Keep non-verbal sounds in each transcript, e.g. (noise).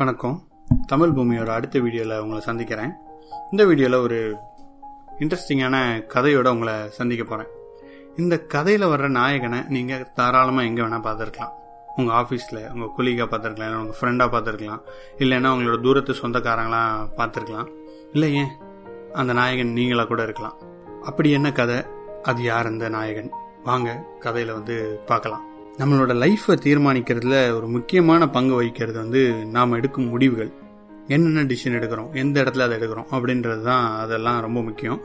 வணக்கம். தமிழ் பூமியோட அடுத்த வீடியோவில் உங்களை சந்திக்கிறேன். இந்த வீடியோவில் ஒரு இன்ட்ரெஸ்டிங்கான கதையோட உங்களை சந்திக்க போகிறேன் இந்த கதையில் வர்ற நாயகனை நீங்கள் தாராளமாக எங்கே வேணால் பார்த்துருக்கலாம். உங்கள் ஆஃபீஸில் உங்கள் குலீகாக பார்த்துருக்கலாம் இல்லை உங்கள் ஃப்ரெண்டாக பார்த்துருக்கலாம் இல்லைன்னா உங்களோட தூரத்து சொந்தக்காரங்களாம் பார்த்துருக்கலாம். இல்லை ஏன்? அந்த நாயகன் நீங்களாக கூட இருக்கலாம். அப்படி என்ன கதை? அது யார் அந்த நாயகன்? வாங்க கதையில் வந்து பார்க்கலாம். நம்மளோட லைஃப்பை தீர்மானிக்கிறதுல ஒரு முக்கியமான பங்கு வகிக்கிறது வந்து நாம் எடுக்கும் முடிவுகள். என்னென்ன டிசிஷன் எடுக்கிறோம் எந்த இடத்துல அதை எடுக்கிறோம் அப்படின்றது தான் அதெல்லாம் ரொம்ப முக்கியம்.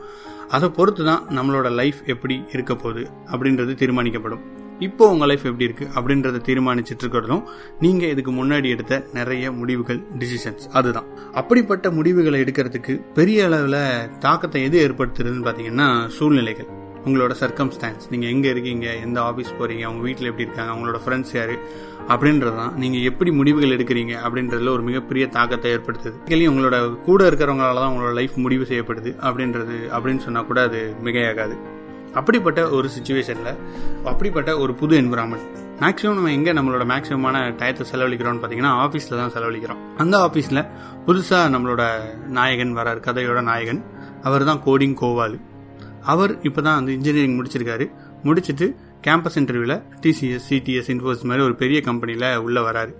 அதை பொறுத்து தான் நம்மளோட லைஃப் எப்படி இருக்க போகுது அப்படின்றது தீர்மானிக்கப்படும். இப்போ உங்கள் லைஃப் எப்படி இருக்குது அப்படின்றத தீர்மானிச்சிட்டு இருக்கிறதும் நீங்கள் இதுக்கு முன்னாடி எடுத்த நிறைய முடிவுகள் டிசிஷன்ஸ் அதுதான். அப்படிப்பட்ட முடிவுகளை எடுக்கிறதுக்கு பெரிய அளவில் தாக்கத்தை எது ஏற்படுத்துறதுன்னு பார்த்தீங்கன்னா சூழ்நிலைகள். உங்களோட சர்க்கம்ஸ்டான்ஸ் நீங்கள் எங்கே இருக்கீங்க? எந்த ஆஃபீஸ் போகிறீங்க அவங்க வீட்டில் எப்படி இருக்காங்க? அவங்களோட ஃப்ரெண்ட்ஸ் யார்? அப்படின்றது தான் நீங்கள் எப்படி முடிவுகள் எடுக்கிறீங்க? அப்படின்றதுல ஒரு மிகப்பெரிய தாக்கத்தை ஏற்படுத்துது. கேள்வி உங்களோட கூட இருக்கிறவங்களால தான் உங்களோட லைஃப் முடிவு செய்யப்படுது. அப்படின்றது அப்படின்னு சொன்னால் கூட அது மிகையாகாது. அப்படிப்பட்ட ஒரு சுச்சுவேஷனில் அப்படிப்பட்ட ஒரு புது என்விரான்மெண்ட் மேக்ஸிமம் நம்ம எங்கே நம்மளோட மேக்ஸிமமான டயத்தை செலவழிக்கிறோம்னு பார்த்தீங்கன்னா ஆஃபீஸில் தான் செலவழிக்கிறோம். அந்த ஆஃபீஸில் புதுசாக நம்மளோட நாயகன் வரார் கதையோட நாயகன். அவர் தான் கோடிங் கோவாலு. அவர் இப்போ தான் வந்து இன்ஜினியரிங் முடிச்சிருக்காரு. முடிச்சுட்டு கேம்பஸ் இன்டர்வியூவில் டிசிஎஸ் சிடிஎஸ் இன்ஃபோஸ் மாதிரி ஒரு பெரிய கம்பெனியில் உள்ளே வராரு.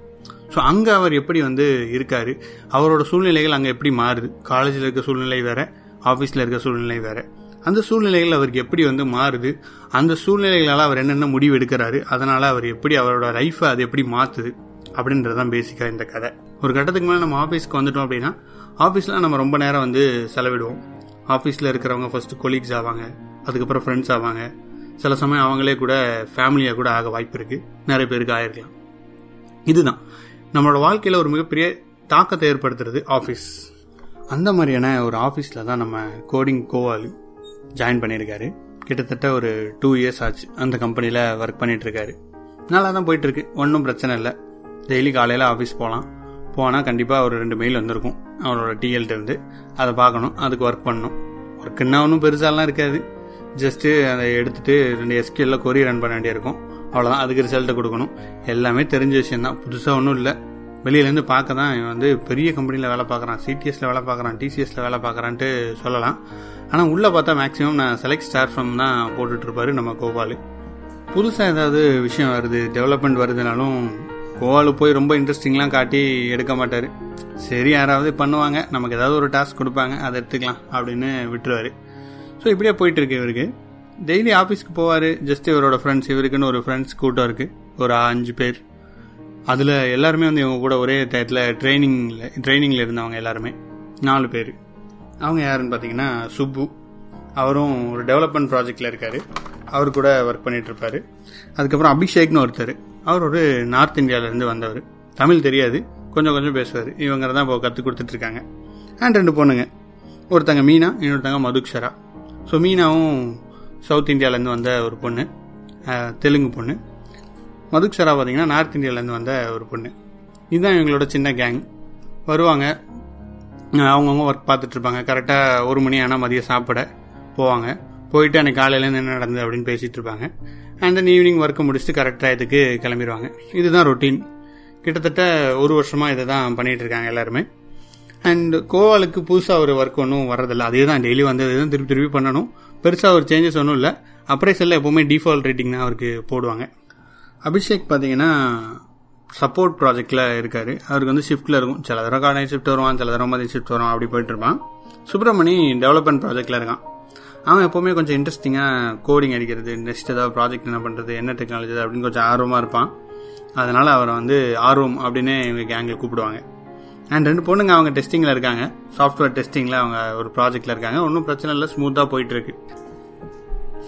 ஸோ அங்கே அவர் எப்படி வந்து இருக்கார்? அவரோட சூழ்நிலைகள் அங்கே எப்படி மாறுது? காலேஜில் இருக்க சூழ்நிலை வேறு ஆஃபீஸில் இருக்க சூழ்நிலை வேறு. அந்த சூழ்நிலைகள் அவருக்கு எப்படி வந்து மாறுது? அந்த சூழ்நிலைகளால் அவர் என்னென்ன முடிவு எடுக்கிறாரு? அதனால் அவர் எப்படி அவரோட லைஃப்பை அது எப்படி மாற்றுது அப்படின்றதான் பேசிக்காக இந்த கதை. ஒரு கட்டத்துக்கு மேலே நம்ம ஆஃபீஸ்க்கு வந்துட்டோம் அப்படின்னா ஆஃபீஸில் நம்ம ரொம்ப நேரம் வந்து செலவிடுவோம். ஆஃபீஸில் இருக்கிறவங்க ஃபஸ்ட்டு கொலீக்ஸ் ஆவாங்க அதுக்கப்புறம் ஃப்ரெண்ட்ஸ் ஆவாங்க. சில சமயம் அவங்களே கூட ஃபேமிலியாக கூட ஆக வாய்ப்பு இருக்குது நிறைய பேருக்கு ஆயிருக்கலாம். இதுதான். நம்மளோட வாழ்க்கையில் ஒரு மிகப்பெரிய தாக்கத்தை ஏற்படுத்துறது ஆஃபீஸ் அந்த மாதிரியான ஒரு ஆஃபீஸில் தான் நம்ம கோடிங் கோவாலி ஜாயின் பண்ணியிருக்காரு. கிட்டத்தட்ட ஒரு டூ இயர்ஸ் ஆச்சு அந்த கம்பெனியில் ஒர்க் பண்ணிகிட்ருக்காரு நல்லா தான் போயிட்டுருக்கு ஒன்றும் பிரச்சனை இல்லை. டெய்லி காலையில் ஆஃபீஸ் போகலாம் போனால் கண்டிப்பாக ஒரு ரெண்டு மெயில் வந்திருக்கும். அவரோட டிஎல்டேருந்து அதை பார்க்கணும். அதுக்கு ஒர்க் பண்ணணும். ஒர்க்குன்னா ஒன்றும் பெருசாலாம் இருக்காது. ஜஸ்ட்டு அதை எடுத்துகிட்டு ரெண்டு எஸ்கியூல கொரி ரன் பண்ண வேண்டியிருக்கும். அவ்வளோதான் அதுக்கு ரிசல்ட்டை கொடுக்கணும். எல்லாமே தெரிஞ்ச விஷயந்தான் புதுசாக ஒன்றும் இல்லை. வெளியிலேருந்து பார்க்க தான் இவன் வந்து பெரிய கம்பெனியில் வேலை பார்க்குறான். சிடிஎஸில் வேலை பார்க்குறான். டிசிஎஸில் வேலை பார்க்குறான்ட்டு சொல்லலாம். ஆனால் உள்ளே பார்த்தா மேக்ஸிமம் நான் செலக்ட் ஸ்டார் ஃப்ரம் தான் போட்டுட்ருப்பாரு நம்ம கோபால். புதுசாக ஏதாவது விஷயம் வருது டெவலப்மெண்ட் வருதுனாலும் கோவாலு போய் ரொம்ப இன்ட்ரெஸ்டிங்லாம் காட்டி எடுக்க மாட்டார். சரி யாராவது பண்ணுவாங்க. நமக்கு ஏதாவது ஒரு டாஸ்க் கொடுப்பாங்க. அதை எடுத்துக்கலாம் அப்படின்னு விட்டுருவாரு. ஸோ இப்படியே போயிட்டு இருக்கு இவருக்கு டெய்லி ஆஃபீஸ்க்கு போவார். ஜஸ்ட் இவரோட ஃப்ரெண்ட்ஸ் இவருக்குன்னு ஒரு ஃப்ரெண்ட்ஸ் கூட்டம் இருக்குது ஒரு அஞ்சு பேர். அதில் எல்லாருமே வந்து இவங்க கூட ஒரே டயத்தில் ட்ரைனிங்கில் ட்ரைனிங்கில் இருந்தவங்க எல்லாருமே. நாலு பேர். அவங்க யாருன்னு பார்த்தீங்கன்னா சுப்பு. அவரும் ஒரு டெவலப்மெண்ட் ப்ராஜெக்டில் இருக்காரு. அவர் கூட ஒர்க் பண்ணிட்டு இருப்பாரு அதுக்கப்புறம் அபிஷேக்னு ஒருத்தர். அவர் ஒரு நார்த் இந்தியாவிலேருந்து வந்தவர். தமிழ் தெரியாது. கொஞ்சம் கொஞ்சம் பேசுவார். இவங்க தான் இப்போ கற்றுக் கொடுத்துட்ருக்காங்க. அண்ட் ரெண்டு பொண்ணுங்க. ஒருத்தங்க மீனா இன்னொருத்தங்க மதுக்ஷரா. ஸோ மீனாவும் சவுத் இந்தியாவிலேருந்து வந்த ஒரு பொண்ணு. தெலுங்கு பொண்ணு. மதுக்ஷரா பார்த்தீங்கன்னா நார்த் இந்தியாவிலேருந்து வந்த ஒரு பொண்ணு. இதுதான் இவங்களோட சின்ன கேங் வருவாங்க. அவங்கவுங்க ஒர்க் பார்த்துட்ருப்பாங்க. கரெக்டாக ஒரு மணி ஆனால் மதியம் சாப்பிட போவாங்க. போயிட்டு அன்னைக்கு காலையிலேருந்து என்ன நடந்தது அப்படின்னு பேசிட்டு இருப்பாங்க. அண்ட் தென் ஈவினிங் ஒர்க்கை முடிச்சுட்டு கரெக்டாக இதுக்கு கிளம்பிடுவாங்க. இதுதான் ரொட்டீன் கிட்டத்தட்ட ஒரு வருஷமாக இதை தான் பண்ணிட்டு இருக்காங்க எல்லாருமே. அண்ட் கோவாலுக்கு புதுசாக ஒரு ஒர்க் ஒன்றும் வர்றதில்ல. அதே தான் டெய்லி வந்தது தான் திருப்பி திருப்பி பண்ணணும். பெருசாக ஒரு சேஞ்சஸ் ஒன்றும் இல்லை. அப்ரைசலில் எப்போவுமே டிஃபால்ட் ரேட்டிங் தான் அவருக்கு போடுவாங்க. அபிஷேக் பார்த்தீங்கன்னா சப்போர்ட் ப்ராஜெக்டில் இருக்கார். அவருக்கு வந்து ஷிஃப்ட்டில் இருக்கும். சில தடவை காலையில் ஷிஃப்ட் வருவான் சில தடவை மதியம் ஷிஃப்ட் வருவான் அப்படி போயிட்டு இருப்பான். சுப்பிரமணி டெவலப்மெண்ட் ப்ராஜெக்டில் இருக்கான். அவன் எப்போவுமே கொஞ்சம் இன்ட்ரெஸ்டிங்காக கோடிங் அடிக்கிறது நெக்ஸ்ட் ஏதாவது ப்ராஜெக்ட் என்ன பண்ணுறது என்ன டெக்னாலஜி அப்படின்னு கொஞ்சம் ஆர்வமாக இருப்பான். அதனால் அவரை வந்து ஆர்வம் அப்படின்னு இவங்க கேங்கில் கூப்பிடுவாங்க. அண்ட் ரெண்டு பொண்ணுங்க அவங்க டெஸ்டிங்கில் இருக்காங்க. சாஃப்ட்வேர் டெஸ்டிங்கில் அவங்க ஒரு ப்ராஜெக்டில் இருக்காங்க. ஒன்றும் பிரச்சனை இல்லை ஸ்மூத்தாக போயிட்டுருக்கு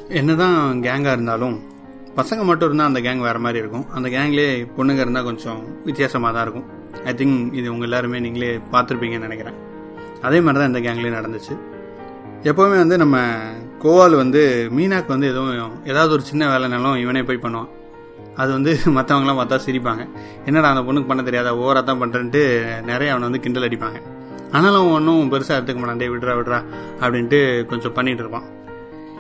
என்ன என்னதான் கேங்காக இருந்தாலும் பசங்க மட்டும் இருந்தால் அந்த கேங் வேறு மாதிரி இருக்கும். அந்த கேங்லேயே பொண்ணுங்க இருந்தால் கொஞ்சம் வித்தியாசமாக தான் இருக்கும். ஐ திங்க் இது உங்கள் எல்லாருமே நீங்களே பார்த்துருப்பீங்கன்னு நினைக்கிறேன். அதே மாதிரி தான் இந்த கேங்லேயும் நடந்துச்சு. எப்போவுமே வந்து நம்ம கோவால் வந்து மீனாக்கு வந்து எதுவும் ஏதாவது ஒரு சின்ன வேலைனாலும் இவனே போய் பண்ணுவான். அது வந்து (laughs) மற்றவங்களாம் பார்த்தா சிரிப்பாங்க. என்னடா அந்த பொண்ணுக்கு பண்ண தெரியாத? ஓவராக தான் பண்ணுறேன்ட்டு நிறைய அவனை வந்து கிண்டல் அடிப்பாங்க. ஆனாலும் ஒன்றும் பெருசாக எடுத்துக்க மாட்டான்டே விடுறா விடுறா அப்படின்ட்டு கொஞ்சம் பண்ணிகிட்டு இருப்பான்.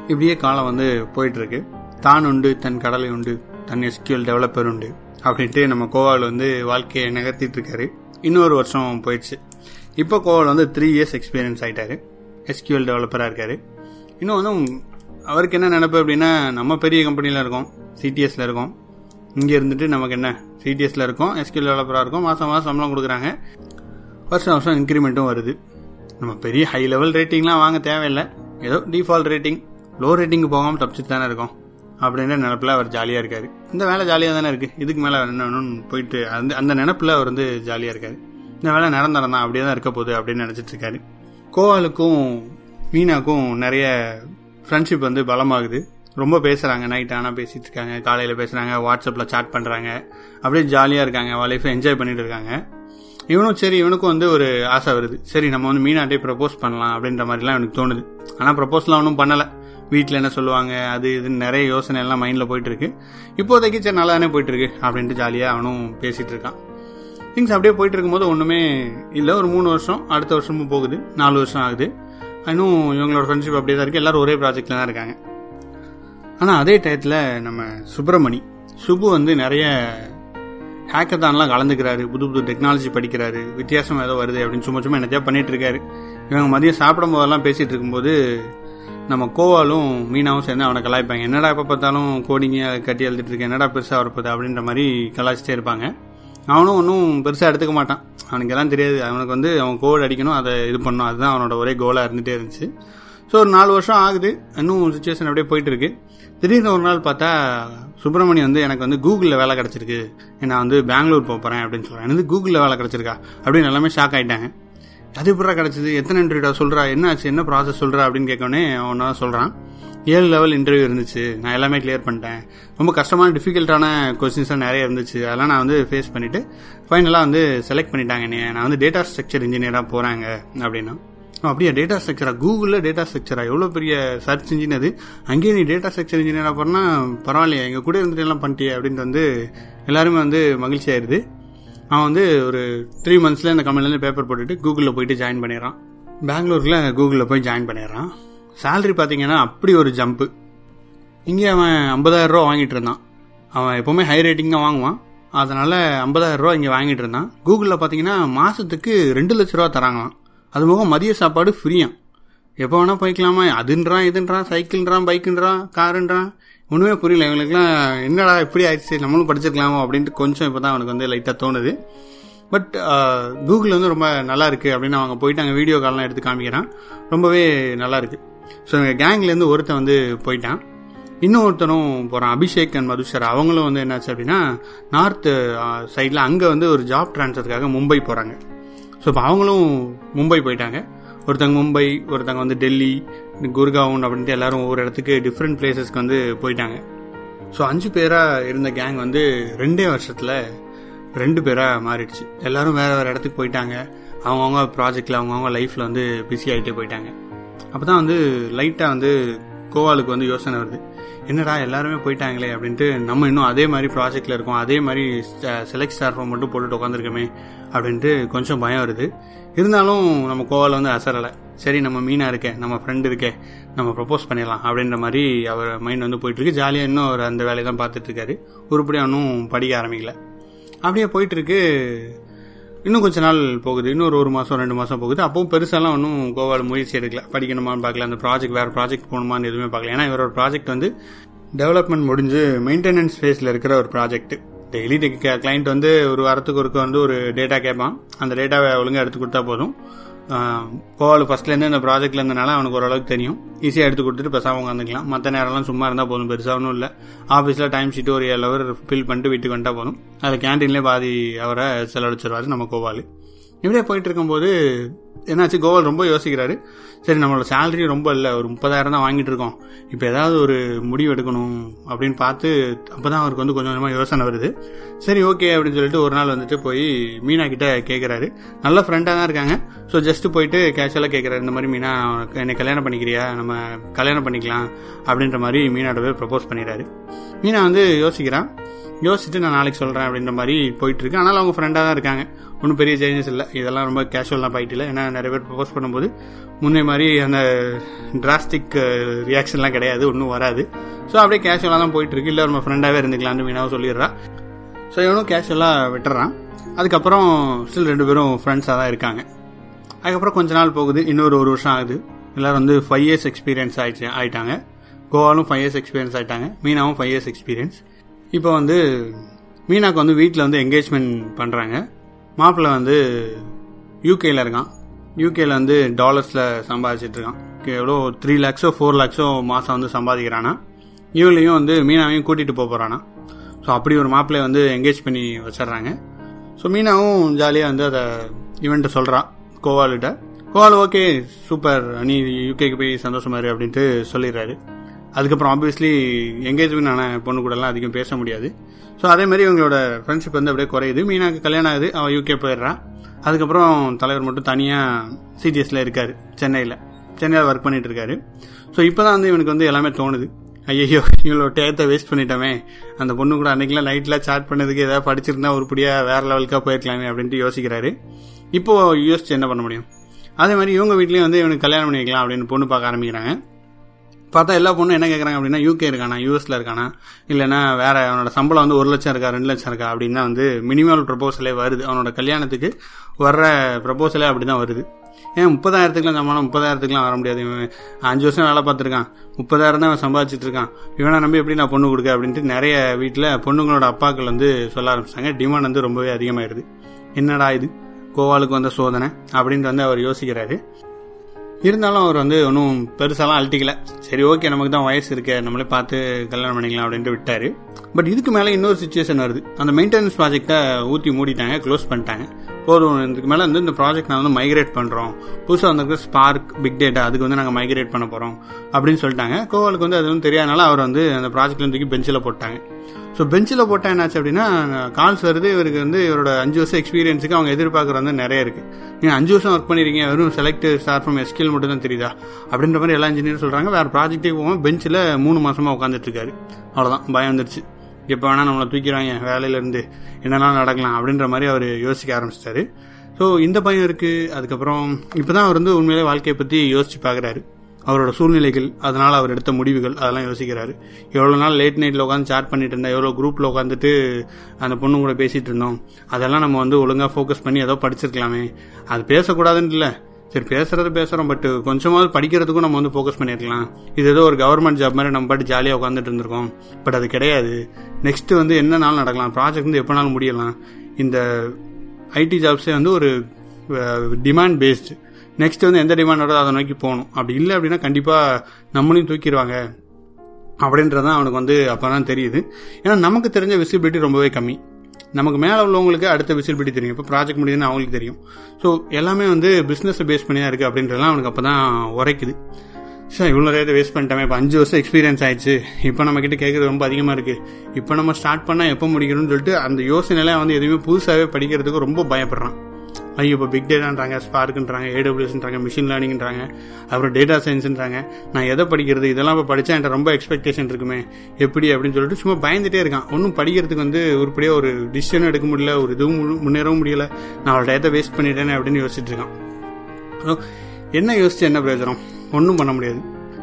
இப்படியே காலம் வந்து போயிட்டுருக்கு. தான் உண்டு தன் கடலை உண்டு தன் எஸ்கியூஎல் டெவலப்பர் உண்டு அப்படின்ட்டு நம்ம கோவால் வந்து வாழ்க்கையை நகர்த்திட்டு இருக்காரு. இன்னொரு வருஷம் போயிடுச்சு. இப்போ கோவால் வந்து த்ரீ இயர்ஸ் எக்ஸ்பீரியன்ஸ் ஆகிட்டாரு எஸ்கியூஎல் டெவலப்பராக இருக்காரு. இன்னும் வந்து அவருக்கு என்ன நினப்பு அப்படின்னா நம்ம பெரிய கம்பெனியில் இருக்கோம் சிடிஎஸ்ல இருக்கோம். இங்கே இருந்துட்டு நமக்கு என்ன சிடிஎஸ்ல இருக்கோம் எஸ்கியூஎல் டெவலப்பராக இருக்கோம். மாதம் மாதம் சம்பளம் கொடுக்குறாங்க. வருஷம் வருஷம் இன்க்ரிமெண்ட்டும் வருது. நம்ம பெரிய ஹை லெவல் ரேட்டிங்லாம் வாங்க தேவையில்லை. ஏதோ டிஃபால்ட் ரேட்டிங் லோ ரேட்டிங்கு போகாமல் தப்பிச்சுட்டு தானே இருக்கோம். அப்படின்ற நினப்பில் அவர் ஜாலியாக இருக்கார். இந்த வேலை ஜாலியாக தானே இருக்குது இதுக்கு மேலே என்ன வேணும்னு போயிட்டு அந்த அந்த நினப்பில் அவர் வந்து ஜாலியாக இருக்கார். இந்த வேலை நிரந்தரம் தான் அப்படியே தான் இருக்க போகுது அப்படின்னு நினச்சிட்டு இருக்காரு. கோவாலுக்கும் மீனாக்கும் நிறைய ஃப்ரெண்ட்ஷிப் வந்து பலமாகுது. ரொம்ப பேசுகிறாங்க நைட் ஆனால் பேசிகிட்டு இருக்காங்க காலையில் பேசுகிறாங்க வாட்ஸ்அப்பில் சாட் பண்ணுறாங்க அப்படியே ஜாலியாக இருக்காங்க லைஃப்பை என்ஜாய் பண்ணிட்டு இருக்காங்க. இவனும் சரி இவனுக்கும் வந்து ஒரு ஆசை வருது. சரி நம்ம வந்து மீனாட்டே ப்ரப்போஸ் பண்ணலாம் அப்படின்ற மாதிரிலாம் எனக்கு தோணுது. ஆனால் ப்ரப்போஸ்லாம் ஒன்றும் பண்ணலை. வீட்டில் என்ன சொல்லுவாங்க அது இதுன்னு நிறைய யோசனை எல்லாம் மைண்டில் போயிட்டு இருக்கு. இப்போதைக்கு சரி நல்லா தானே போயிட்டு இருக்கு அப்படின்ட்டு ஜாலியாக அவனும் பேசிட்டு இருக்கான். திங்ஸ் அப்படியே போயிட்டு இருக்கும்போது ஒன்றுமே இல்லை. ஒரு மூணு வருஷம் அடுத்த வருஷமும் போகுது. நாலு வருஷம் ஆகுது. இன்னும் இவங்களோட ஃப்ரெண்ட்ஷிப் அப்படியே தான் இருக்கு. எல்லாரும் ஒரே ப்ராஜெக்ட்ல தான் இருக்காங்க. ஆனால் அதே டயத்தில் நம்ம சுப்பிரமணி சுபு வந்து நிறைய ஹேக்கத்தான்லாம் கலந்துக்கிறாரு. புது புது டெக்னாலஜி படிக்கிறாரு. வித்தியாசம் ஏதோ வருது அப்படின்னு சும்மா சும்மா என்னத்தையா பண்ணிட்டு இருக்காரு. இவங்க மதியம் சாப்பிடும் போதெல்லாம் பேசிட்டு இருக்கும்போது நம்ம கோவாலும் மீனாவும் சேர்ந்து அவனை கலாய்ப்பாங்க. என்னடா எப்போ பார்த்தாலும் கோடிங்க கட்டி எழுதிட்டு இருக்கேன் என்னடா பெருசாக வரப்போகுது அப்படின்ற மாதிரி கலாய்ச்சிட்டே இருப்பாங்க. அவனும் ஒன்றும் பெருசாக எடுத்துக்க மாட்டான். அவனுக்கு எல்லாம் தெரியாது. அவனுக்கு வந்து அவன் கோட் அடிக்கணும் அதை இது பண்ணணும். அதுதான் அவனோட ஒரே கோலாக இருந்துகிட்டே இருந்துச்சு. ஸோ ஒரு நாலு வருஷம் ஆகுது. இன்னும் சுச்சுவேஷன் அப்படியே போயிட்டு இருக்கு திடீர்னு ஒரு நாள் பார்த்தா சுப்பிரமணி வந்து எனக்கு வந்து கூகுளில் வேலை கிடச்சிருக்கு. நான் வந்து பெங்களூர் போகிறேன் அப்படின்னு சொல்கிறேன் எனக்கு கூகுளில் வேலை கிடச்சிருக்கா? அப்படின்னு எல்லாமே ஷாக் ஆகிட்டாங்க அது எப்படா கிடச்சிது? எத்தனை இன்டர்வியூடா சொல்கிறா என்ன ஆச்சு என்ன ப்ராசஸ் சொல்கிறா அப்படின்னு கேட்கவுடனே அவன் சொல்கிறான் ஏழு லெவல் இன்டர்வியூ இருந்துச்சு. நான் எல்லாமே கிளியர் பண்ணிட்டேன். ரொம்ப கஷ்டமான டிஃபிகல்ட்டான கொஸ்டின்ஸ்லாம் நிறைய இருந்துச்சு. அதெல்லாம் நான் வந்து ஃபேஸ் பண்ணிவிட்டு ஃபைனலாக வந்து செலக்ட் பண்ணிட்டாங்க என்னைய. நான் வந்து டேட்டா ஸ்ட்ரக்சர் இன்ஜினியராக போகிறாங்க அப்படின்னா. அப்படியே? டேட்டா ஸ்ட்ரக்சரா கூகுளில் டேட்டா ஸ்ட்ரக்சரா எவ்வளோ பெரிய சர்ச் இன்ஜின் அது? அங்கேயே நீ டேட்டா ஸ்ட்ரக்சர் இன்ஜினியராக போனால் பரவாயில்லையா எங்கள் கூட இருந்துட்டு எல்லாம் பண்ணிட்டியே அப்படின்ட்டு வந்து எல்லாருமே வந்து மகிழ்ச்சி ஆயிடுது அவன் வந்து ஒரு த்ரீ மந்த்ஸில் இந்த கம்பெனிலேருந்து பேப்பர் போட்டுட்டு கூகுளில் போயிட்டு ஜாயின் பண்ணிடுறான். பெங்களூரில் கூகுளில் போய் ஜாயின் பண்ணிடுறான். சேலரி பார்த்தீங்கன்னா அப்படி ஒரு ஜம்ப்பு இங்கே அவன் ஐம்பதாயிரம் ரூபா வாங்கிட்டு இருந்தான். அவன் எப்போவுமே ஹை ரேட்டிங் தான் வாங்குவான். அதனால் ஐம்பதாயிரம் ரூபா இங்கே வாங்கிட்டு இருந்தான். கூகுளில் பார்த்தீங்கன்னா மாதத்துக்கு ரெண்டு லட்ச ரூபா தராங்களாம். அது போக மதிய சாப்பாடு ஃப்ரீயாம் எப்போ வேணால் போய்க்கலாமா? அதுன்றான் இதுன்றான் சைக்கிள்ன்றான் பைக்குன்றான் காருன்றான். ஒன்றுமே புரியல. இவங்களுக்குலாம் என்னடா இப்படி ஆயிடுச்சு? நம்மளும் படிச்சிருக்கலாமோ அப்படின்ட்டு கொஞ்சம் இப்போ தான் அவனுக்கு வந்து லைட்டாக தோணுது. பட் கூகுள் வந்து ரொம்ப நல்லா இருக்குது அப்படின்னு அவங்க போயிட்டு அங்கே வீடியோ கால்லாம் எடுத்து காமிக்கிறான். ரொம்பவே நல்லா இருக்குது ஸோ எங்கள் கேங்லேருந்து ஒருத்தன் வந்து போயிட்டான். இன்னொருத்தனும் போகிறான் அபிஷேக் அண்ட் மதுஷர். அவங்களும் வந்து என்னாச்சு அப்படின்னா நார்த்து சைடில் அங்கே வந்து ஒரு ஜாப் ட்ரான்ஸ்ஃபருக்காக மும்பை போகிறாங்க ஸோ இப்போ அவங்களும் மும்பை போயிட்டாங்க. ஒருத்தங்க மும்பை ஒருத்தங்க வந்து டெல்லி குர்காவுன் அப்படின்ட்டு எல்லாரும் ஒவ்வொரு இடத்துக்கு டிஃப்ரெண்ட் பிளேசஸ்க்கு வந்து போயிட்டாங்க. ஸோ அஞ்சு பேராக இருந்த கேங் வந்து ரெண்டே வருஷத்தில் ரெண்டு பேராக மாறிடுச்சு. எல்லாரும் வேறு வேற இடத்துக்கு போயிட்டாங்க. அவங்கவுங்க ப்ராஜெக்டில் அவங்கவுங்க லைஃப்பில் வந்து பிஸி ஆகிட்டே போயிட்டாங்க. அப்போ தான் வந்து லைட்டாக வந்து கோவாலுக்கு வந்து யோசனை வருது. என்னடா எல்லாருமே போயிட்டாங்களே அப்படின்ட்டு நம்ம இன்னும் அதே மாதிரி ப்ராஜெக்டில் இருக்கோம். அதே மாதிரி செலக்ட் ஸ்டார் ஃபார்ம் மட்டும் போட்டுட்டு உட்காந்துருக்கோமே அப்படின்ட்டு கொஞ்சம் பயம் வருது. இருந்தாலும் நம்ம கோவாவில் வந்து அசரலை சரி நம்ம மீனாக இருக்கே நம்ம ஃப்ரெண்டு இருக்கே நம்ம ப்ரப்போஸ் பண்ணிடலாம் அப்படின்ற மாதிரி அவர் மைண்ட் வந்து போயிட்டுருக்கு. ஜாலியாக இன்னும் அவர் அந்த வேலையை தான் பார்த்துட்டு இருக்காரு. உருப்படியாக இன்னும் படிக்க ஆரம்பிக்கல. அப்படியே போயிட்டுருக்கு இன்னும் கொஞ்ச நாள் போகுது. இன்னொரு ஒரு மாதம் ரெண்டு மாதம் போகுது. அப்பவும் பெருசாலாம் ஒன்றும் கோவாவில் முயற்சி எடுக்கல. படிக்கணுமான்னு பார்க்கல. அந்த ப்ராஜெக்ட் வேறு ப்ராஜெக்ட் போகணுமான்னு எதுவுமே பார்க்கல. ஏன்னா இவரோட ப்ராஜெக்ட் வந்து டெவலப்மெண்ட் முடிஞ்சு மெயின்டெனன்ஸ் ஃபேஸில் இருக்கிற ஒரு ப்ராஜெக்ட் டெய்லி கிளைண்ட் வந்து ஒரு வாரத்துக்கு ஒருக்க வந்து ஒரு டேட்டா கேட்பான் அந்த டேட்டாவை ஒழுங்காக எடுத்து கொடுத்தா போதும். கோவால் ஃபர்ஸ்ட்லேருந்து இந்த ப்ராஜெக்ட்ல இருந்தனால அவனுக்கு ஓரளவுக்கு தெரியும். ஈஸியாக எடுத்து கொடுத்துட்டு பெருசாக உட்காந்துக்கலாம். மற்ற நேரம்லாம் சும்மா இருந்தால் போதும். பெருசாகவும் இல்லை. ஆஃபீஸில் டைம் ஷீட்டு ஒரு ஏழு ஹவர் ஃபில் பண்ணிட்டு வீட்டுக்கு வந்துட்டா போதும். அதில் கேன்டீன்லேயே பாதி அவரை செலவழிச்சிருவாரு நம்ம கோவால். இப்படியே போயிட்டு இருக்கும்போது என்னாச்சு? கோவால் ரொம்ப யோசிக்கிறாரு. சரி நம்மளோட சேலரி ரொம்ப இல்லை. ஒரு முப்பதாயிரம் தான் வாங்கிட்டு இருக்கோம். இப்போ ஏதாவது ஒரு முடிவு எடுக்கணும் அப்படின்னு பார்த்து அப்போ தான் அவருக்கு வந்து கொஞ்சம் கொஞ்சமாக யோசனை வருது. சரி ஓகே அப்படின்னு சொல்லிட்டு ஒரு நாள் வந்துட்டு போய் மீனா கிட்ட கேட்குறாரு நல்ல ஃப்ரெண்டாக தான் இருக்காங்க. ஸோ ஜஸ்ட் போயிட்டு கேஷுவலாக கேட்குறாரு இந்த மாதிரி மீனா என்னை கல்யாணம் பண்ணிக்கிறியா? நம்ம கல்யாணம் பண்ணிக்கலாம் அப்படின்ற மாதிரி மீனாட்ட போய் ப்ரப்போஸ் பண்ணிடுறாரு. மீனா வந்து யோசிக்கிறான். யோசிச்சுட்டு நான் நாளைக்கு சொல்கிறேன் அப்படின்ற மாதிரி போயிட்டுருக்கு ஆனால் அவங்க ஃப்ரெண்டாக தான் இருக்காங்க. ஒன்றும் பெரிய சேஞ்சஸ் இல்லை. இதெல்லாம் ரொம்ப கேஷுவலாக போயிட்டு இல்லை. ஏன்னா நிறைய பேர் ப்ரப்போஸ் பண்ணும்போது முன்னே மாதிரி அந்த டிராஸ்டிக் ரியாக்ஷன்லாம் கிடையாது. ஒன்றும் வராது. ஸோ அப்படியே கேஷுவலாக தான் போயிட்டுருக்கு இல்லை நம்ம ஃப்ரெண்டாகவே இருந்துக்கலாம்னு மீனாவும் சொல்லிடுறான் ஸோ இவனும் கேஷுவலாக விட்டுறான். அதுக்கப்புறம் ஸ்டில் ரெண்டு பேரும் ஃப்ரெண்ட்ஸாக தான் இருக்காங்க. அதுக்கப்புறம் கொஞ்ச நாள் போகுது. இன்னொரு ஒரு வருஷம் ஆகுது. எல்லோரும் வந்து ஃபைவ் இயர்ஸ் எக்ஸ்பீரியன்ஸ் ஆயிடுச்சு ஆயிட்டாங்க. கோவாலும் ஃபைவ் இயர்ஸ் எக்ஸ்பீரியன்ஸ் ஆயிட்டாங்க. மீனாவும் ஃபைவ் இயர்ஸ் எக்ஸ்பீரியன்ஸ் இப்போ வந்து மீனாக்கு வந்து வீட்டில் வந்து என்கேஜ்மெண்ட் பண்ணுறாங்க மாப்பிள்ளை வந்து யூகேல இருக்கான். யூகேல வந்து டாலர்ஸில் சம்பாதிச்சிட்டு இருக்கான். எவ்வளோ? த்ரீ லேக்ஸோ ஃபோர் லேக்ஸோ மாதம் வந்து சம்பாதிக்கிறானா? இவளையும் வந்து மீனாவையும் கூட்டிகிட்டு போக போகிறானா ஸோ அப்படி ஒரு மாப்பிள்ளைய வந்து என்கேஜ் பண்ணி வச்சிடுறாங்க. ஸோ மீனாவும் ஜாலியாக வந்து அதை இவன்ட்டு சொல்கிறான் கோவால்கிட்ட. கோவால் ஓகே சூப்பர் நீ யூகேக்கு போய் சந்தோஷமா இரு அப்படின்ட்டு சொல்லிடுறாரு. அதுக்கப்புறம் ஆப்வியஸ்லி என்கேஜ்மெண்ட் ஆன பொண்ணு கூடலாம் அதிகம் பேச முடியாது. ஸோ அதே மாதிரி இவங்களோட ஃப்ரெண்ட்ஷிப் வந்து அப்படியே குறையுது. மீனாக்கு கல்யாணம் ஆகுது. அவள் யூகே போயிடுறான். அதுக்கப்புறம் தலைவர் மட்டும் தனியாக சிடிஎஸ்ல இருக்காரு சென்னையில். சென்னையில் ஒர்க் பண்ணிட்டு இருக்காரு ஸோ இப்போ தான் வந்து இவனுக்கு வந்து எல்லாமே தோணுது. ஐயோ இவ்வளோ டேத்தை வேஸ்ட் பண்ணிட்டோமே. அந்த பொண்ணு கூட அன்றைக்கெலாம் நைட்லாம் சாட் பண்ணதுக்கு ஏதாவது படிச்சிருந்தா உருப்படியாக வேறு லெவலுக்காக போயிருக்கலாமே அப்படின்ட்டு யோசிக்கிறாரு. இப்போது யோசிச்சு என்ன பண்ண முடியும்? அதே மாதிரி இவங்க வீட்லேயும் வந்து இவனுக்கு கல்யாணம் பண்ணி வைக்கலாம் அப்படின்னு பொண்ணு பார்க்க ஆரம்பிக்கிறாங்க. பார்த்தா எல்லா பொண்ணும் என்ன கேட்குறாங்க அப்படின்னா யூகே இருக்கானா யூஎஸ்ல இருக்கானா இல்லைன்னா வேற அவனோட சம்பளம் வந்து ஒரு லட்சம் இருக்கா ரெண்டு லட்சம் இருக்கா அப்படின்னா வந்து மினிமம் ப்ரப்போசலே வருது. அவனோட கல்யாணத்துக்கு வர்ற ப்ரப்போசலே அப்படிதான் வருது. ஏன் முப்பதாயிரத்துக்குலாம் சம்பளம் முப்பதாயிரத்துக்குலாம் வர முடியாது? இவன் அஞ்சு வருஷம் வேலை பார்த்துருக்கான். முப்பதாயிரம் தான் அவன் சம்பாதிச்சிட்டு இருக்கான். இவனை நம்பி எப்படி நான் பொண்ணு கொடுக்க அப்படின்ட்டு நிறைய வீட்டில் பொண்ணுங்களோட அப்பாக்கள் வந்து சொல்ல ஆரம்பிச்சாங்க டிமாண்ட் வந்து ரொம்பவே அதிகமாயிருது என்னடா இது? கோவாலுக்கு வந்த சோதனை அப்படின்ட்டு வந்து அவர் யோசிக்கிறாரு. இருந்தாலும் அவர் வந்து ஒன்றும் பெருசாலாம் அழட்டிக்கல. சரி ஓகே நமக்கு தான் வயசு இருக்க நம்மளே பார்த்து கல்யாணம் பண்ணிக்கலாம் அப்படின்ட்டு விட்டார். பட் இதுக்கு மேலே இன்னொரு சுச்சுவேஷன் வருது. அந்த மெயின்டெனன்ஸ் ப்ராஜெக்டை ஊற்றி மூடிட்டாங்க க்ளோஸ் பண்ணிட்டாங்க. போதும் இதுக்கு மேலே வந்து இந்த ப்ராஜெக்ட் நான் வந்து மைக்ரேட் பண்ணுறோம் புதுசாக வந்திருக்க ஸ்பார்க் பிக் டேட்டா அதுக்கு வந்து நாங்கள் மைக்ரேட் பண்ண போகிறோம் அப்படின்னு சொல்லிட்டாங்க. கோவாலுக்கு வந்து அது வந்து தெரியாதனால அவர் வந்து அந்த ப்ராஜெக்ட்லேருந்து தூக்கி பெஞ்சில் போட்டாங்க. ஸோ பெஞ்சில் போட்டால் என்னாச்சு அப்படின்னா கால்ஸ் வருது இவருக்கு வந்து இவரோட அஞ்சு வருஷம் எக்ஸ்பீரியன்ஸுக்கு அவங்க எதிர்பார்க்குற வந்து நிறைய இருக்குது நீங்கள் அஞ்சு வருஷம் ஒர்க் பண்ணிருக்கீங்க வெறும் செலக்ட் ஸ்டார் ஃப்ரம் எஸ்கில் மட்டும் தான் தெரியுதா? அப்படின்ற மாதிரி எல்லா இன்ஜினியர் சொல்கிறாங்க வேறு ப்ராஜெக்டே போகாமல் பெஞ்சில் மூணு மாதமாக உட்காந்துட்டுருக்காரு அவ்வளோதான் பயம் வந்துருச்சு. எப்போ வேணால் நம்மளை தூக்கிடுவாங்க வேலையிலேருந்து என்னெல்லாம் நடக்கலாம் அப்படின்ற மாதிரி அவர் யோசிக்க ஆரம்பிச்சிட்டாரு. ஸோ இந்த பயம் இருக்குது அதுக்கப்புறம் இப்போ தான் அவர் வந்து உண்மையிலே வாழ்க்கையை பற்றி யோசிச்சு பார்க்குறாரு அவரோட சூழ்நிலைகள் அதனால் அவர் எடுத்த முடிவுகள் அதெல்லாம் யோசிக்கிறாரு. எவ்வளோ நாள் லேட் நைட்டில் உட்காந்து சாட் பண்ணிட்டு இருந்தேன் எவ்வளோ குரூப்பில் உட்காந்துட்டு அந்த பொண்ணு கூட பேசிகிட்டு இருந்தோம். அதெல்லாம் நம்ம வந்து ஒழுங்காக ஃபோக்கஸ் பண்ணி ஏதோ படிச்சிருக்கலாமே. அது பேசக்கூடாதுன்னு இல்லை. சரி பேசுறது பேசுகிறோம் பட் கொஞ்சமாவது படிக்கிறதுக்கும் நம்ம வந்து ஃபோக்கஸ் பண்ணியிருக்கலாம் இது ஏதோ ஒரு கவர்மெண்ட் ஜாப் மாதிரி நம்ம பாட்டு ஜாலியாக உட்காந்துட்டு இருந்திருக்கோம். பட் அது கிடையாது. நெக்ஸ்ட்டு வந்து என்ன நாள் நடக்கலாம்? ப்ராஜெக்ட் வந்து எப்போனாலும் முடியலாம்? இந்த ஐடி ஜாப்ஸே வந்து ஒரு டிமாண்ட் பேஸ்டு நெக்ஸ்ட் வந்து எந்த டிமாண்ட் வருதோ அதை நோக்கி போகணும். அப்படி இல்லை அப்படின்னா கண்டிப்பாக நம்மளையும் தூக்கிடுவாங்க. அப்படின்றதான் அவனுக்கு வந்து அப்போ தான் தெரியுது. ஏன்னா நமக்கு தெரிஞ்ச விசிபிலிட்டி ரொம்பவே கம்மி. நமக்கு மேலே உள்ளவங்களுக்கு அடுத்த விசிபிலிட்டி தெரியும். இப்போ ப்ராஜெக்ட் முடியுதுன்னு அவங்களுக்கு தெரியும். ஸோ எல்லாமே வந்து பிஸ்னஸை பேஸ் பண்ணி தான் இருக்குது அப்படின்றலாம் அவனுக்கு அப்போ தான் உரைக்குது. சார் இவ்வளோ நேரத்தை வேஸ்ட் பண்ணிட்டோமே. இப்போ அஞ்சு வருஷம் எக்ஸ்பீரியன்ஸ் ஆயிடுச்சு. இப்போ நம்ம கிட்ட கேட்குறது ரொம்ப அதிகமாக இருக்குது இப்போ நம்ம ஸ்டார்ட் பண்ணால் எப்போ முடிக்கணும்னு சொல்லிட்டு அந்த யோசனைலாம் வந்து எதுவுமே புதுசாகவே படிக்கிறதுக்கு ரொம்ப பயப்படுறான். ஐயோ இப்போ பிக் டேட்டான்றாங்க ஸ்பார்க்குன்றாங்க ஏடபிள்யூஸ்ன்றாங்க மிஷின் லேர்னிங்ன்றாங்க அப்புறம் டேட்டா சயின்ஸ்ன்றாங்க நான் எதை படிக்கிறது? இதெல்லாம் இப்போ படித்தா என்கிட்ட ரொம்ப எக்ஸ்பெக்டேஷன் இருக்குமே. எப்படி அப்படின்னு சொல்லிட்டு சும்மா பயந்துட்டே இருக்கான். ஒன்றும் படிக்கிறதுக்கு வந்து உருப்படியாக ஒரு டிசிஷனும் எடுக்க முடியல ஒரு இதுவும் முன்னேறவும் முடியல. நான் அவளோட டேட்டா வேஸ்ட் பண்ணிட்டேனே அப்படின்னு யோசிச்சுட்டு இருக்கான். என்ன யோசிச்சு என்ன பிரயோஜனம்? ஒன்றும் பண்ண முடியாது.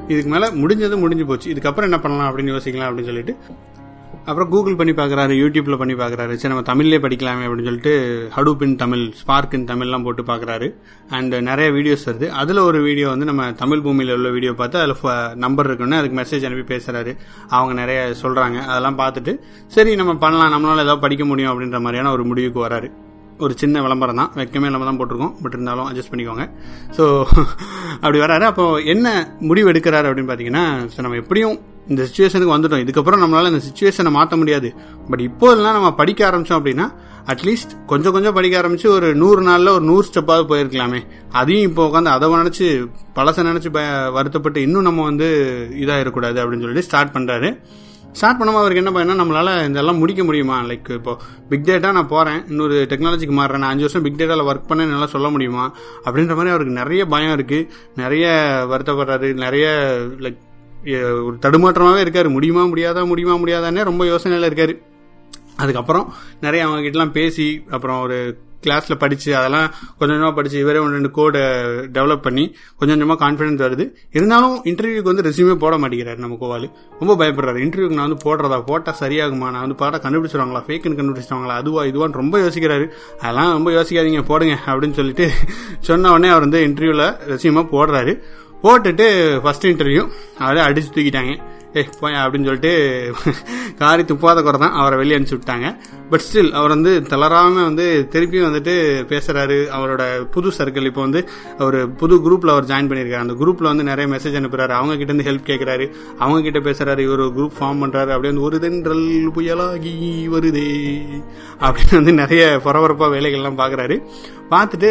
இதுக்கு மேலே முடிஞ்சது முடிஞ்சு போச்சு. இதுக்கப்புறம் என்ன பண்ணலாம் அப்படின்னு யோசிக்கலாம் அப்படின்னு சொல்லிட்டு அப்புறம் கூகுள் பண்ணி பார்க்குறாரு யூடியூப்ல பண்ணி பார்க்குறாரு. சரி நம்ம தமிழ்லேயே படிக்கலாமே அப்படின்னு சொல்லிட்டு Hadoop in Tamil Spark in தமிழ்லாம் போட்டு பார்க்குறாரு. அண்ட் நிறைய வீடியோஸ் வருது. அதில் ஒரு வீடியோ வந்து நம்ம தமிழ் பூமியில் உள்ள வீடியோ பார்த்து அதில் நம்பர் இருக்குன்னு அதுக்கு மெசேஜ் அனுப்பி பேசுகிறாரு அவங்க நிறைய சொல்கிறாங்க அதெல்லாம் பார்த்துட்டு சரி நம்ம பண்ணலாம். நம்மளால ஏதாவது படிக்க முடியும் அப்படின்ற மாதிரியான ஒரு முடிவுக்கு வராரு. ஒரு சின்ன விளம்பரம் தான். வெக்கமே நம்ம தான் போட்டிருக்கோம். பட் இருந்தாலும் அட்ஜஸ்ட் பண்ணிக்கோங்க. ஸோ (laughs) அப்படி வராரு. அப்போ என்ன முடிவு எடுக்கிறாரு அப்படின்னு பார்த்தீங்கன்னா ஸோ நம்ம எப்படியும் இந்த சுச்சுவேஷனுக்கு வந்துட்டோம். இதுக்கப்புறம் நம்மளால இந்த சுச்சுவேஷனை மாற்ற முடியாது. பட் இப்போதெல்லாம் நம்ம படிக்க ஆரம்பிச்சோம் அப்படின்னா அட்லீஸ்ட் கொஞ்சம் கொஞ்சம் படிக்க ஆரம்பிச்சு ஒரு நூறு நாளில் ஒரு நூறு ஸ்டெப்பாவது போயிருக்கலாமே. அதையும் இப்போ உட்காந்து அதை நினச்சி பழசை நினச்சி வருத்தப்பட்டு இன்னும் நம்ம வந்து இதாகிடக்கூடாது அப்படின்னு சொல்லிட்டு ஸ்டார்ட் பண்ணுறாரு ஸ்டார்ட் பண்ணும்போது அவருக்கு என்ன பண்ணால் நம்மளால் இதெல்லாம் முடிக்க முடியுமா? லைக் இப்போ பிக் டேட்டா நான் போகிறேன் இன்னொரு டெக்னாலஜிக்கு மாறுறேன் நான் அஞ்சு வருஷம் பிக் டேட்டாவில் ஒர்க் பண்ண நல்லா சொல்ல முடியுமா? அப்படின்ற மாதிரி அவருக்கு நிறைய பயம் இருக்குது நிறைய வருத்தப்படுறாரு. நிறைய லைக் ஒரு தடுமாற்றமாகவே இருக்காரு. முடியுமா முடியாதா முடியுமா முடியாதானே ரொம்ப யோசனையில் இருக்காரு. அதுக்கப்புறம் நிறைய அவங்க கிட்டலாம் பேசி அப்புறம் ஒரு கிளாஸ்ல படிச்சு அதெல்லாம் கொஞ்சம் கொஞ்சமா படிச்சு இவரே ஒன்று ரெண்டு கோடு டெவலப் பண்ணி கொஞ்சம் கொஞ்சமா கான்ஃபிடன்ஸ் வருது. இருந்தாலும் இன்டர்வியூக்கு வந்து ரெசியூமே போட மாட்டேங்கிறாரு நம்ம கோவால். ரொம்ப பயப்படுறாரு. இன்டர்வியூக்கு நான் வந்து போடுறதா போட்டா சரியாகுமா? நான் வந்து பாட்டா கண்டுபிடிச்சிருவாங்களா? ஃபேக்குன்னு கண்டுபிடிச்சிருவாங்களா? அதுவா இதுவான்னு ரொம்ப யோசிக்கிறாரு. அதெல்லாம் ரொம்ப யோசிக்காதீங்க போடுங்க அப்படின்னு சொல்லிட்டு சொன்ன உடனே அவர் வந்து இன்டர்வியூல ரெசியூமா போடுறாரு. போட்டுட்டு ஃபர்ஸ்ட் இன்டர்வியூ அவரே அடிச்சு தூக்கிட்டாங்க. ஏ போய் அப்படின்னு சொல்லிட்டு காரி துப்பாத குறை தான் அவரை வெளியே அனுப்பிச்சு விட்டாங்க. பட் ஸ்டில் அவர் வந்து தளராம வந்து திருப்பியும் வந்துட்டு பேசுறாரு. அவரோட புது சர்க்கிள் இப்போ வந்து அவர் புது குரூப்ல அவர் ஜாயின் பண்ணியிருக்காரு. அந்த குரூப்ல வந்து நிறைய மெசேஜ் அனுப்புறாரு. அவங்க கிட்ட இருந்து ஹெல்ப் கேட்கிறாரு அவங்க கிட்ட பேசுறாரு இவர் ஒரு குரூப் ஃபார்ம் பண்றாரு. அப்படியே வந்து ஒரு தென்றல் புயலாகி வருதே அப்படின்னு வந்து நிறைய பரபரப்பா வேலைகள்லாம் பாக்குறாரு. பார்த்துட்டு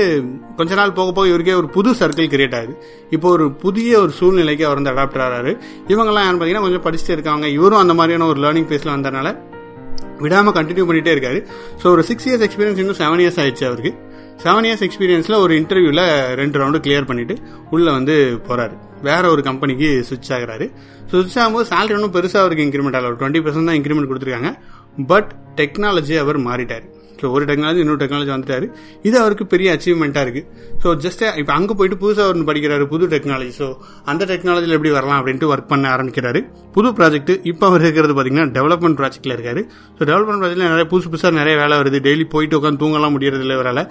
கொஞ்ச நாள் போக போக இவருக்கே ஒரு புது சர்க்கிள் கிரியேட் ஆகுது. இப்போ ஒரு புதிய ஒரு சூழ்நிலைக்கு அவர் வந்து அடாப்ட் ஆகிறாரு இவங்கெல்லாம் யாரும் பார்த்தீங்கன்னா கொஞ்சம் படிச்சுட்டு இருக்காங்க. இவரும் அந்த மாதிரியான ஒரு லேர்னிங் பேஸ்ல வந்ததுனால விடாமல் கண்டினியூ பண்ணிட்டே இருக்காரு. ஸோ ஒரு சிக்ஸ் இயர்ஸ் எக்ஸ்பீரியன்ஸ் இன்னும் செவன் இயர்ஸ் ஆயிடுச்சு அவருக்கு. செவன் இயர்ஸ் எக்ஸ்பீரியன்ஸில் ஒரு இன்டர்வியூவில் ரெண்டு ரவுண்டு கிளியர் பண்ணிட்டு உள்ளே வந்து போகிறாரு வேற ஒரு கம்பெனிக்கு சுவிச் ஆகுறாரு. சுவிச் ஆகும்போது சேலரி ஒன்றும் பெருசாக அவருக்கு இன்க்ரிமெண்ட் ஆகல. ஒரு டுவெண்ட்டி பர்சன்ட் தான் இன்க்ரிமெண்ட் கொடுத்துருக்காங்க. பட் டெக்னாலஜி அவர் மாறிட்டார். ஸோ ஒரு டெக்னாலஜி இன்னொரு டெக்னாலஜி வந்துட்டாரு. இது அவருக்கு பெரிய அச்சீவ்மெண்ட்டாக இருக்கு. ஸோ ஜஸ்ட் இப்போ அங்கே போயிட்டு புதுசாக ஒன்று படிக்கிறாரு புது டெக்னாலஜி ஸோ அந்த டெக்னாலஜியில் எப்படி வரலாம் அப்படின்ட்டு ஒர்க் பண்ண ஆரம்பிக்கிறாரு. புது ப்ராஜெக்ட் இப்போ அவர் இருக்கிறது பார்த்தீங்கன்னா டெவலப்மெண்ட் ப்ராஜெக்ட்ல இருக்காரு. ஸோ டெவலப்மெண்ட் ப்ராஜெக்ட்ல நிறைய புதுசு புதுசாக நிறைய வேலை வருது. டெய்லி போயிட்டு உட்காந்து தூங்கலாம் முடியறது இல்லை இவரால்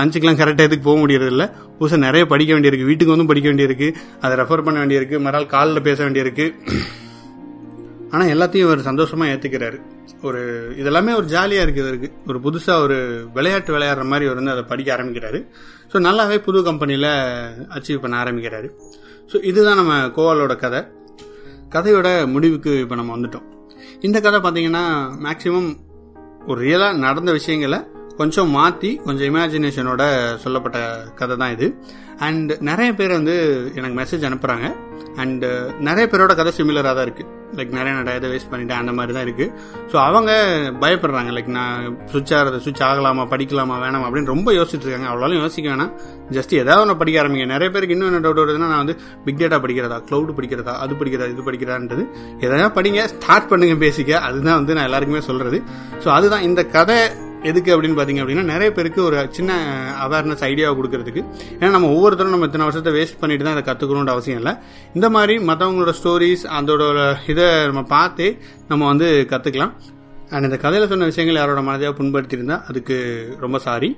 லஞ்சுக்கெல்லாம் கரெக்டாக எதுக்கு போக முடியறதில்ல. புதுசாக நிறைய படிக்க வேண்டியிருக்கு. வீட்டுக்கு வந்து படிக்க வேண்டியிருக்கு. அதை ரெஃபர் பண்ண வேண்டியிருக்கு. மறுநாள் காலில் பேச வேண்டியிருக்கு. ஆனால் எல்லாத்தையும் இவர் சந்தோஷமாக ஏற்றுக்கிறாரு ஒரு இதெல்லாமே ஒரு ஜாலியாக இருக்குது இவருக்கு. ஒரு புதுசாக ஒரு விளையாட்டு விளையாடுற மாதிரி இவர் வந்து அதை படிக்க ஆரம்பிக்கிறாரு. ஸோ நல்லாவே புது கம்பெனியில் அச்சீவ் பண்ண ஆரம்பிக்கிறாரு. ஸோ இதுதான் நம்ம கோவாலோட கதை. கதையோட முடிவுக்கு இப்போ நம்ம வந்துட்டோம். இந்த கதை பார்த்தீங்கன்னா மேக்சிமம் ஒரு ரியலாக நடந்த விஷயங்களை கொஞ்சம் மாற்றி கொஞ்சம் இமேஜினேஷனோட சொல்லப்பட்ட கதை தான் இது. அண்ட் நிறைய பேர் வந்து எனக்கு மெசேஜ் அனுப்புகிறாங்க அண்டு நிறைய பேரோட கதை சிமிலராக தான் இருக்குது லைக் நிறைய நான் டயத்தை வேஸ்ட் பண்ணிட்டேன் அந்த மாதிரி தான் இருக்குது ஸோ அவங்க பயப்படுறாங்க. லைக் நான் சுவிட்ச் ஆகிறது சுவிட்ச் ஆகலாமா படிக்கலாமா வேணாமா அப்படின்னு ரொம்ப யோசிச்சுட்டு இருக்காங்க. அவ்வளோலாம் யோசிக்க வேணாம். ஜஸ்ட் ஏதாவது ஒன்று படிக்க ஆரம்பிங்க. நிறைய பேருக்கு இன்னும் என்ன டவுட் வருதுன்னா நான் வந்து பிக் டேட்டா படிக்கிறதா க்ளவுட் படிக்கிறதா அது படிக்கிறதா இது படிக்கிறான்றது எதனா படிங்க ஸ்டார்ட் பண்ணுங்க பேசிக்க அதுதான் வந்து நான் எல்லாருக்குமே சொல்கிறது ஸோ அதுதான் இந்த கதை எதுக்கு அப்படின்னு பார்த்தீங்க அப்படின்னா நிறைய பேருக்கு ஒரு சின்ன அவேர்னஸ் ஐடியாவை கொடுக்கறதுக்கு. ஏன்னா நம்ம ஒவ்வொருத்தரும் நம்ம இத்தனை வருஷத்தை வேஸ்ட் பண்ணிட்டு தான் அதை கத்துக்கணும்னு அவசியம் இல்லை. இந்த மாதிரி மற்றவங்களோட ஸ்டோரிஸ் அதோட இதை நம்ம பார்த்து நம்ம வந்து கற்றுக்கலாம் அண்ட் இந்த கதையில் சொன்ன விஷயங்கள் யாரோட மனதையாக புண்படுத்தியிருந்தா அதுக்கு ரொம்ப சாரி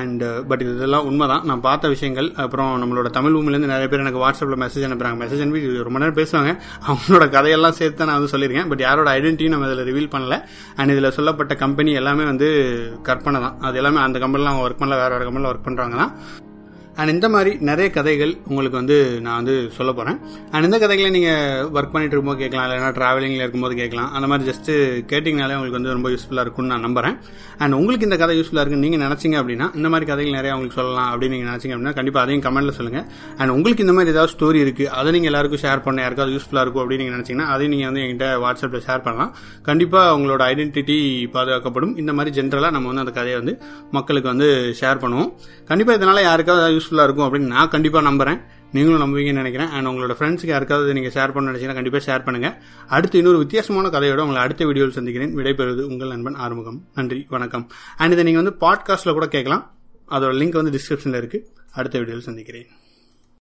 அண்ட் பட் uh, இதெல்லாம் உண்மைதான். நான் பார்த்த விஷயங்கள் அப்புறம் நம்மளோட தமிழ் பூமிலேருந்து நிறைய பேர் எனக்கு வாட்ஸ்அப்பில் மெசேஜ் அனுப்புறாங்க. மெசேஜ் அனுப்பி ரொம்ப நேரம் பேசுவாங்க. அவங்களோட கதையெல்லாம் சேர்த்து நான் வந்து சொல்லியிருக்கேன் பட் யாரோட ஐடென்டிட்டி நம்ம இதில் ரிவீல் பண்ணல. அண்ட் இதில் சொல்லப்பட்ட கம்பெனி எல்லாமே வந்து கற்பனை தான். அது எல்லாமே அந்த கம்பெனியில் அவங்க ஒர்க் பண்ணல வேறு வேறு கம்பெனியில் ஒர்க் பண்ணுறாங்க தான் அண்ட் இந்த மாதிரி நிறைய கதைகள் உங்களுக்கு வந்து நான் வந்து சொல்ல போகிறேன் அண்ட் இந்த கதைகளை நீங்கள் ஒர்க் பண்ணிட்டு இருக்கும்போது கேட்கலாம் இல்லைனா ட்ராவலிங்கில் இருக்கும்போது கேட்கலாம். அந்த மாதிரி ஜஸ்ட்டு கேட்டிங்கனாலே உங்களுக்கு வந்து ரொம்ப யூஸ்ஃபுல்லாக இருக்கும்னு நான் நம்புகிறேன் அண்ட் உங்களுக்கு இந்த கதை யூஸ்ஃபுல்லாக இருக்குன்னு நீங்கள் நினச்சிங்க அப்படின்னா இந்த மாதிரி கதைகள் நிறைய உங்களுக்கு சொல்லலாம் அப்படின்னு நீங்கள் நினச்சிங்க அப்படின்னா கண்டிப்பாக அதையும் கமெண்ட்டில் சொல்லுங்கள் அண்ட் உங்களுக்கு இந்த மாதிரி ஏதாவது ஸ்டோரி இருக்குது அதை நீங்கள் எல்லாருக்கும் ஷேர் பண்ண யாருக்காவது யூஸ்ஃபுல்லாக இருக்கும் அப்படின்னு நீங்கள் நினச்சிங்கன்னா அதையும் நீங்கள் வந்து என்கிட்ட வாட்ஸ்அப்பில் ஷேர் பண்ணலாம். கண்டிப்பாக உங்களோட ஐடென்டிட்டி பாதுகாக்கப்படும். இந்த மாதிரி ஜென்ரலாக நம்ம வந்து அந்த கதையை வந்து மக்களுக்கு வந்து ஷேர் பண்ணுவோம். கண்டிப்பாக இதனால் யாருக்காவது யூஸ்ஃபுல்லாக இருக்கும் அப்படின்னு நான் கண்டிப்பாக நம்புறேன். நீங்களும் நம்புவீங்கன்னு நினைக்கிறேன். அண்ட் உங்களோட ஃப்ரெண்ட்ஸ்க்கு யாருக்காவது நீங்கள் ஷேர் பண்ண நினச்சிங்கன்னா கண்டிப்பாக ஷேர் பண்ணுங்க. அடுத்து இன்னொரு வித்தியாசமான கதையோட உங்களை அடுத்த வீடியோவில் சந்திக்கிறேன். விடைபெறுவது உங்கள் நண்பன் ஆறுமுகம். நன்றி வணக்கம். அண்ட் இதை நீங்கள் வந்து பாட்காஸ்ட்ல கூட கேட்கலாம். அதோட லிங்க் வந்து டிஸ்கிரிப்ஷனில் இருக்கு. அடுத்த வீடியோவில் சந்திக்கிறேன்.